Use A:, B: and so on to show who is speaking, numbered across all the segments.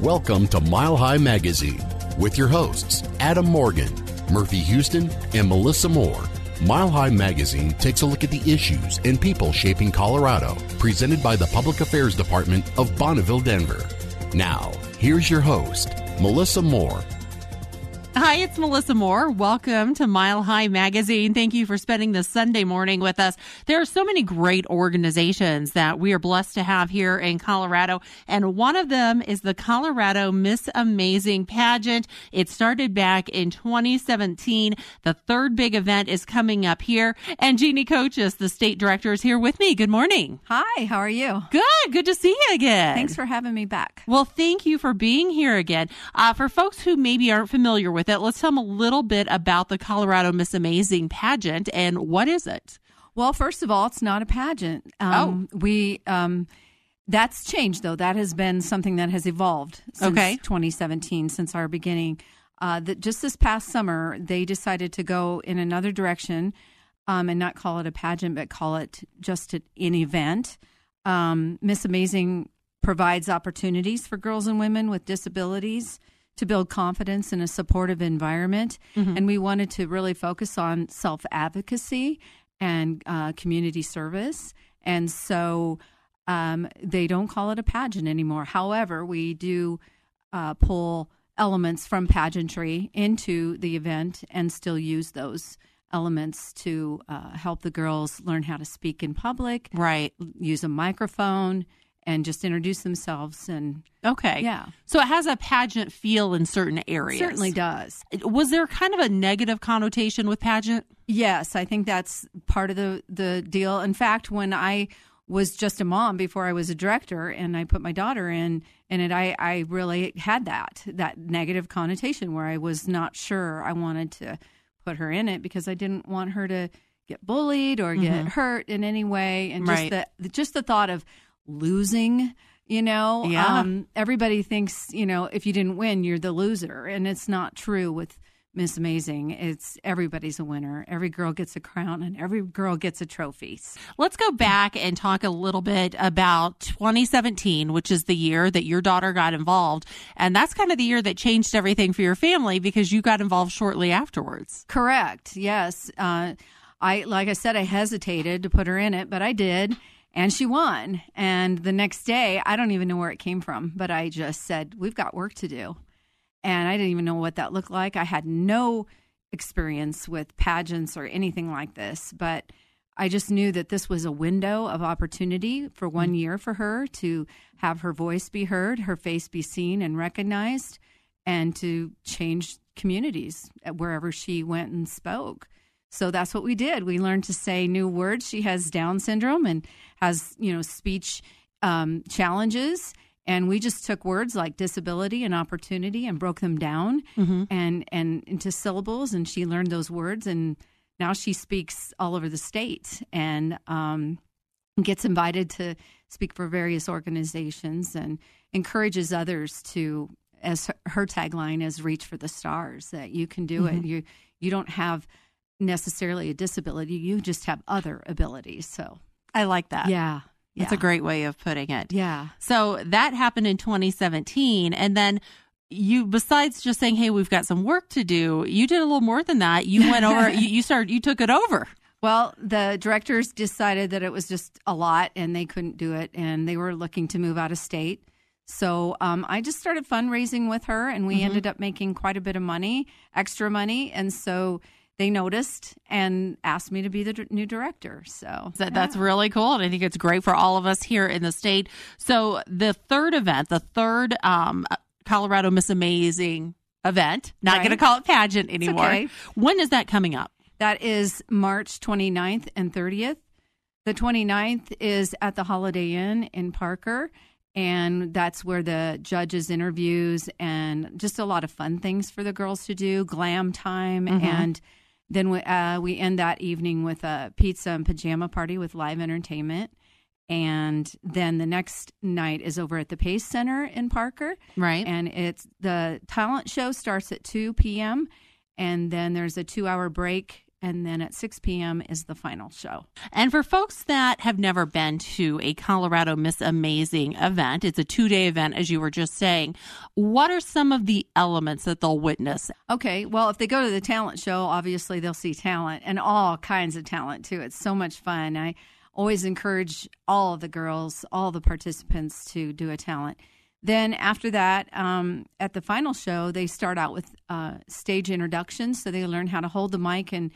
A: Welcome to Mile High Magazine with your hosts, Adam Morgan, Murphy Houston, and Melissa Moore. Mile High Magazine takes a look at the issues and people shaping Colorado, presented by the Public Affairs Department of Bonneville, Denver. Now, here's your host, Melissa Moore.
B: Hi, it's Melissa Moore. Welcome to Mile High Magazine. Thank you for spending this Sunday morning with us. There are so many great organizations that we are blessed to have here in Colorado, and one of them is the Colorado Miss Amazing pageant. It started back in 2017. The third big event is coming up here, and Jeannie Coaches, the state director, is here with me. Good morning.
C: Hi, how are you?
B: Good. Good to see you again.
C: Thanks for having me back.
B: Well, thank you for being here again. Uh, for folks who maybe aren't familiar with it, let's tell them a little bit about the Colorado Miss Amazing pageant and what is it?
C: Well, first of all, it's not a pageant. Um, oh. We. Um, that's changed, though. That has been something that has evolved since
B: okay.
C: 2017, since our beginning. Uh, that just this past summer, they decided to go in another direction um, and not call it a pageant, but call it just an event. Um, Miss Amazing provides opportunities for girls and women with disabilities to build confidence in a supportive environment. Mm-hmm. And we wanted to really focus on self advocacy and uh, community service. And so um, they don't call it a pageant anymore. However, we do uh, pull elements from pageantry into the event and still use those elements to uh, help the girls learn how to speak in public,
B: right?
C: Use a microphone and just introduce themselves and
B: okay.
C: Yeah.
B: So it has a pageant feel in certain areas.
C: Certainly does.
B: Was there kind of a negative connotation with pageant?
C: Yes i think that's part of the the deal. In fact when i was just a mom before i was a director and i put my daughter in and it i i really had that that negative connotation where i was not sure i wanted to put her in it because i didn't want her to get bullied or get mm-hmm. hurt in any way. And just
B: right.
C: the just the thought of losing you know?
B: Yeah.
C: um, everybody thinks you know if you didn't win you're the loser. And it's not true with miss amazing. It's everybody's a winner. Every girl gets a crown and every girl gets a trophy.
B: Let's go back and talk a little bit about 2017 which is the year that your daughter got involved. And that's kind of the year that changed everything for your family because you got involved shortly afterwards.
C: Correct. Yes. Uh, i like i said i hesitated to put her in it but i did and she won. And the next day, I don't even know where it came from, but I just said, We've got work to do. And I didn't even know what that looked like. I had no experience with pageants or anything like this, but I just knew that this was a window of opportunity for one mm-hmm. year for her to have her voice be heard, her face be seen and recognized, and to change communities wherever she went and spoke. So that's what we did. We learned to say new words. She has Down syndrome and has, you know, speech um, challenges. And we just took words like disability and opportunity and broke them down mm-hmm. and, and into syllables. And she learned those words. And now she speaks all over the state and um, gets invited to speak for various organizations and encourages others to, as her tagline is, reach for the stars, that you can do mm-hmm. it. You, you don't have – necessarily a disability. You just have other abilities. So
B: I like that.
C: Yeah.
B: That's yeah. a great way of putting it.
C: Yeah.
B: So that happened in 2017. And then you, besides just saying, hey, we've got some work to do, you did a little more than that. You went over, you, you started, you took it over.
C: Well, the directors decided that it was just a lot and they couldn't do it. And they were looking to move out of state. So um, I just started fundraising with her, and we mm-hmm. ended up making quite a bit of money, extra money. And so they noticed and asked me to be the new director. So
B: that, that's really cool. And I think it's great for all of us here in the state. So the third event, the third um, Colorado Miss Amazing event, not right. going to call it pageant anymore.
C: Okay.
B: When is that coming up?
C: That is March 29th and 30th. The 29th is at the Holiday Inn in Parker and that's where the judges interviews and just a lot of fun things for the girls to do glam time mm-hmm. and then we, uh, we end that evening with a pizza and pajama party with live entertainment. And then the next night is over at the Pace Center in Parker.
B: Right.
C: And it's the talent show starts at 2 p.m. And then there's a two hour break and then at 6 p.m. is the final show.
B: And for folks that have never been to a Colorado Miss Amazing event, it's a two day event, as you were just saying. What are some of the elements that they'll witness?
C: Okay, well, if they go to the talent show, obviously they'll see talent and all kinds of talent too. It's so much fun. I always encourage all of the girls, all the participants to do a talent. Then after that, um, at the final show, they start out with uh, stage introductions, so they learn how to hold the mic and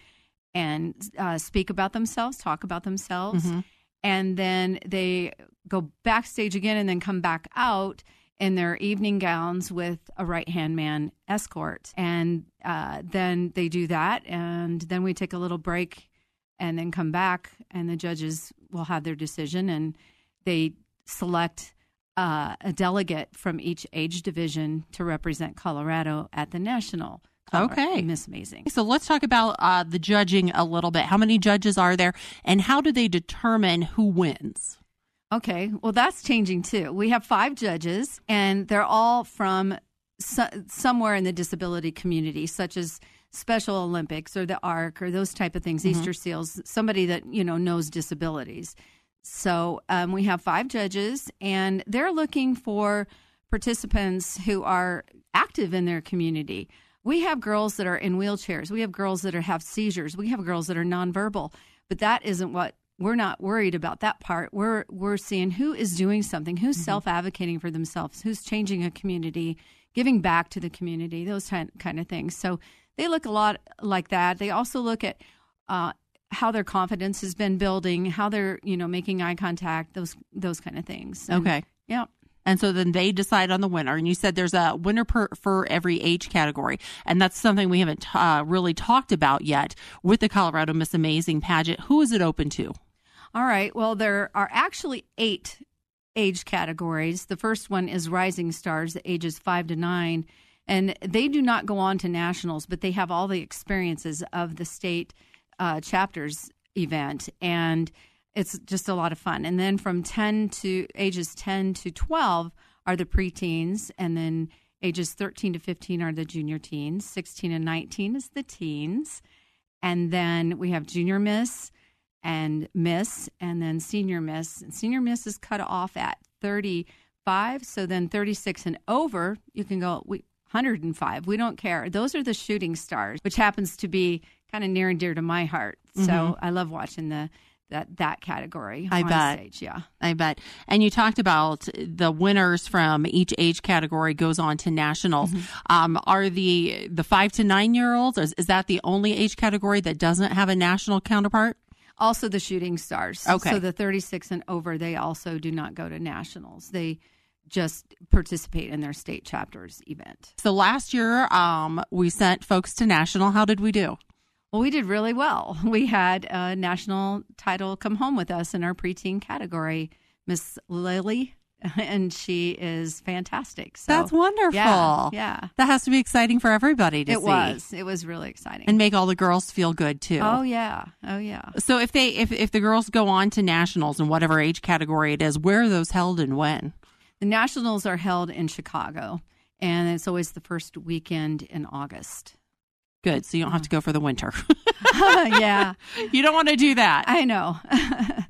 C: and uh, speak about themselves, talk about themselves,
B: Mm-hmm.
C: and then they go backstage again and then come back out in their evening gowns with a right hand man escort, and uh, then they do that, and then we take a little break, and then come back, and the judges will have their decision, and they select uh, a delegate from each age division to represent Colorado at the national.
B: Okay.
C: Miss Amazing.
B: So let's talk about uh, the judging a little bit. How many judges are there, and how do they determine who wins?
C: Okay, well, that's changing too. We have five judges, and they're all from so- somewhere in the disability community, such as Special Olympics or the ARC or those type of things, Easter Seals, somebody that you know knows disabilities. So um, we have five judges, and they're looking for participants who are active in their community. We have girls that are in wheelchairs. We have girls that are, have seizures. We have girls that are nonverbal. But that isn't what we're not worried about that part. We're we're seeing who is doing something, who's self-advocating for themselves, who's changing a community, giving back to the community, those kind kind of things. So they look a lot like that. They also look at uh, how their confidence has been building, how they're you know making eye contact, those those kind of things. And-
B: Okay.
C: Yeah.
B: And so then they decide on the winner. And you said there's a winner per, for every age category. And that's something we haven't uh, really talked about yet with the Colorado Miss Amazing pageant. Who is it open to?
C: All right. Well, there are actually eight age categories. The first one is Rising Stars, the ages five to nine. And they do not go on to nationals, but they have all the experiences of the state uh, chapters event. And it's just a lot of fun. And then from 10 to ages 10 to 12 are the preteens. And then ages 13 to 15 are the junior teens. 16 and 19 is the teens. And then we have junior miss and miss and then senior miss. And senior miss is cut off at 35. So then 36 and over, you can go we 105. We don't care. Those are the shooting stars, which happens to be kind of near and dear to my heart. So mm-hmm. I love watching the that that category
B: I
C: on
B: bet.
C: stage. Yeah.
B: I bet. And you talked about the winners from each age category goes on to nationals. Um, are the the five to nine year olds? Is, is that the only age category that doesn't have a national counterpart?
C: Also the shooting stars.
B: Okay.
C: So the 36 and over, they also do not go to nationals. They just participate in their state chapters event.
B: So last year, um, we sent folks to national. How did we do?
C: Well, we did really well. We had a national title come home with us in our preteen category, Miss Lily, and she is fantastic. So
B: That's wonderful.
C: Yeah, yeah.
B: That has to be exciting for everybody to
C: It
B: see.
C: was. It was really exciting.
B: and make all the girls feel good too.
C: oh yeah, oh yeah.
B: So if they if if the girls go on to nationals in whatever age category it is, where are those held and when?
C: The nationals are held in Chicago, and it's always the first weekend in August.
B: Good. So you don't have to go for the winter.
C: yeah,
B: you don't want to do that.
C: I know.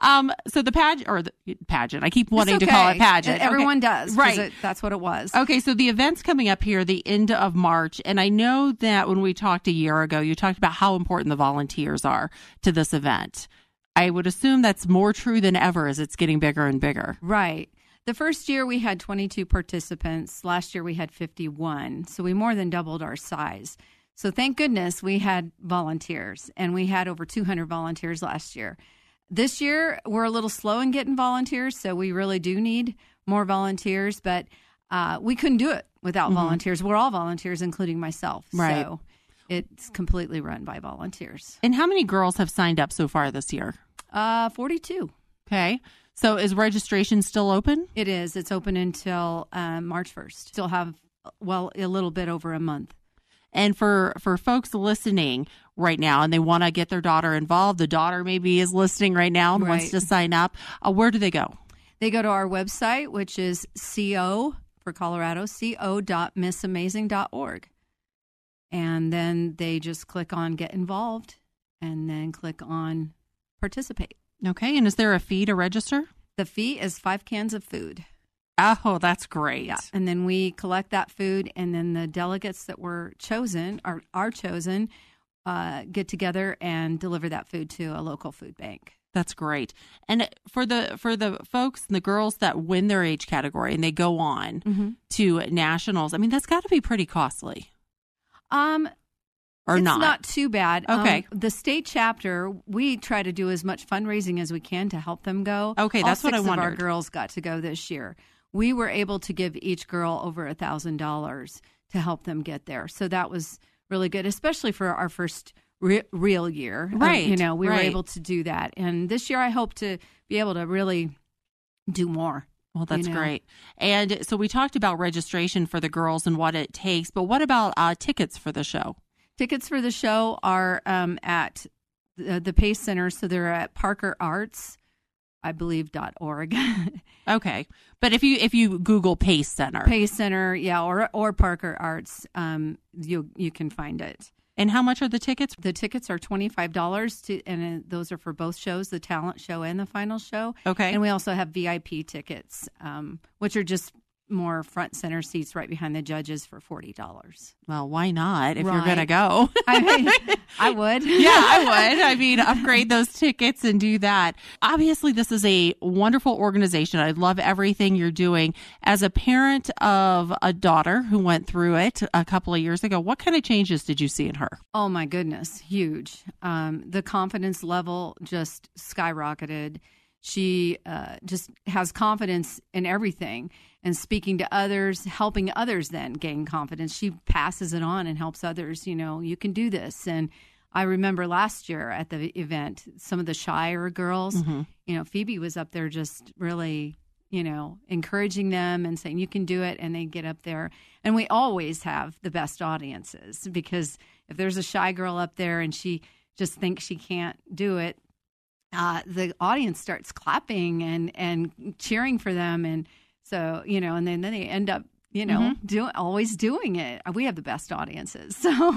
B: Um. So the pageant or the pageant. I keep wanting
C: It's
B: to call it pageant.
C: Everyone
B: Okay.
C: does,
B: Right.
C: it- that's what it was.
B: Okay, so the event's coming up here the end of March, and I know that when we talked a year ago, you talked about how important the volunteers are to this event. I would assume that's more true than ever as it's getting bigger and bigger.
C: Right. The first year we had 22 participants. Last year we had 51. So we more than doubled our size. So thank goodness we had volunteers and we had over 200 volunteers last year. This year we're a little slow in getting volunteers, so we really do need more volunteers, but uh, we couldn't do it without volunteers. We're all volunteers, including myself.
B: Right.
C: So it's completely run by volunteers.
B: And how many girls have signed up so far this year?
C: Uh, 42.
B: Okay. So is registration still open?
C: It is. It's open until um, March 1st. Still have, well, a little bit over a month.
B: And for for folks listening right now and they want to get their daughter involved, the daughter maybe is listening right now and wants to sign up. Uh, where do they go?
C: They go to our website, which is co for Colorado, co co.missamazing.org. and then they just click on get involved and then click on participate.
B: Okay. And is there a fee to register?
C: The fee is five cans of food.
B: Oh, that's great.
C: Yeah. And then we collect that food, and then the delegates that were chosen are, are chosen uh, get together and deliver that food to a local food bank.
B: That's great. And for the for the folks and the girls that win their age category and they go on
C: Mm-hmm.
B: to nationals, I mean that's got to be pretty costly,
C: Um,
B: or
C: it's
B: not?
C: too bad. Um,
B: Okay.
C: the state chapter, we try to do as much fundraising as we can to help them go.
B: Okay, that's what I
C: six our girls got to go this year. We were able to give each girl over a thousand dollars to help them get there. So that was really good, especially for our first re- real year. Um,
B: Right,
C: you know, we
B: right.
C: were able to do that, and this year I hope to be able to really do more.
B: Well, that's
C: you know.
B: great. And so we talked about registration for the girls and what it takes, but what about uh, tickets for the show?
C: Tickets for the show are um, at the, the Pace Center, so they're at Parker Arts, I believe dot org.
B: Okay, but if you if you Google Pace Center,
C: Pace Center, yeah, or or Parker Arts, um, you you can find it.
B: and how much are the tickets?
C: The tickets are twenty five dollars to, and uh, those are for both shows, the talent show and the final show.
B: Okay,
C: And we also have VIP tickets, um, which are just more front center seats right behind the judges for forty dollars.
B: well, why not if you're going to go?
C: I mean, I would.
B: yeah, I would. I mean, upgrade those tickets and do that. Obviously, this is a wonderful organization. I love everything you're doing. As a parent of a daughter who went through it a couple of years ago, what kind of changes did you see in her?
C: Oh my goodness, huge. Um, the confidence level just skyrocketed. She uh, just has confidence in everything and speaking to others, helping others then gain confidence. She passes it on and helps others. You know, you can do this. And I remember last year at the event, some of the shyer girls, you know, Phoebe was up there just really, you know, encouraging them and saying, you can do it. And they get up there. And we always have the best audiences because if there's a shy girl up there and she just thinks she can't do it, uh, the audience starts clapping and, and cheering for them. And so, you know, and then, then they end up, you know, mm-hmm. doing always doing it. We have the best audiences. So,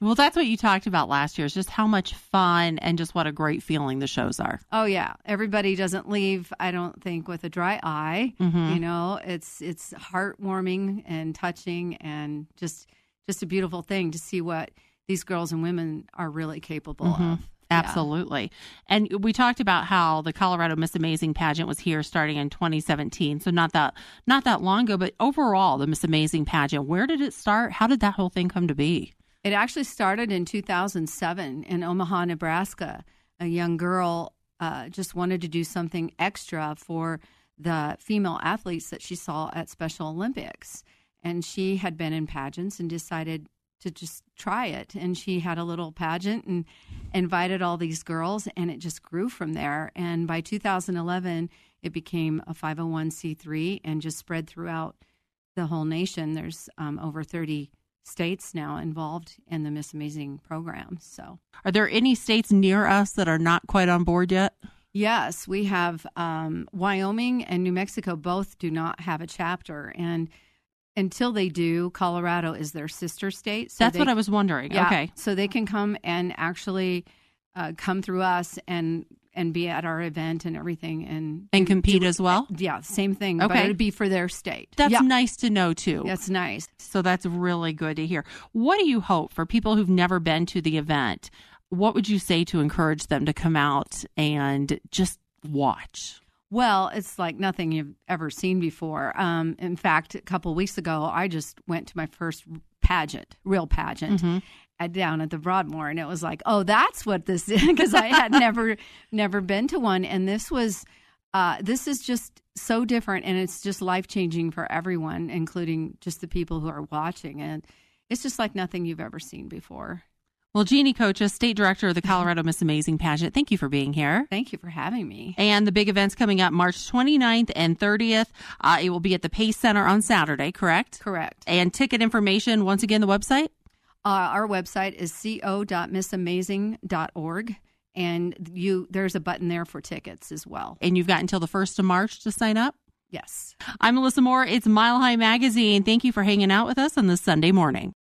B: Well, that's what you talked about last year, is just how much fun and just what a great feeling the shows are.
C: Oh yeah, everybody doesn't leave. I don't think with a dry eye. Mm-hmm. You know, it's it's heartwarming and touching, and just just a beautiful thing to see what these girls and women are really capable mm-hmm. of. Yeah.
B: Absolutely. And we talked about how the Colorado Miss Amazing pageant was here starting in 2017. So not that not that long ago, but overall the Miss Amazing pageant, where did it start? How did that whole thing come to be?
C: It actually started in 2007 in Omaha, Nebraska. A young girl uh, just wanted to do something extra for the female athletes that she saw at Special Olympics. And she had been in pageants and decided to just try it. And she had a little pageant and invited all these girls, and it just grew from there. And by 2011, it became a 501c3 and just spread throughout the whole nation. There's um, over 30 states now involved in the Miss Amazing program. So,
B: Are there any states near us that are not quite on board yet?
C: yes, we have um, Wyoming and New Mexico both do not have a chapter. And until they do, Colorado is their sister state. So
B: That's
C: they-
B: what I was wondering.
C: Yeah,
B: Okay.
C: So they can come and actually uh, come through us and and be at our event and everything and
B: And compete as well?
C: yeah, same thing. But
B: Okay.
C: it'd be for their state.
B: That's
C: yeah,
B: nice to know too.
C: that's nice.
B: So that's really good to hear. What do you hope for people who've never been to the event? What would you say to encourage them to come out and just watch?
C: Well, it's like nothing you've ever seen before. Um, in fact, a couple of weeks ago, I just went to my first pageant, real pageant, at, down at the Broadmoor, and it was like, oh, that's what this is, because I had never, never been to one, and this was, uh, this is just so different, and it's just life changing for everyone, including just the people who are watching, and it's just like nothing you've ever seen before.
B: Well, Jeannie Coaches, State Director of the Colorado Miss Amazing Pageant, thank you for being here.
C: Thank you for having me.
B: And the big event's coming up March 29th and 30th. Uh, it will be at the Pace Center on Saturday, correct?
C: Correct.
B: And ticket information, once again, the website?
C: Uh, our website is co.missamazing.org, and you there's a button there for tickets as well.
B: And you've got until the 1st of March to sign up.
C: Yes.
B: I'm Melissa Moore. It's Mile High Magazine. Thank you for hanging out with us on this Sunday morning.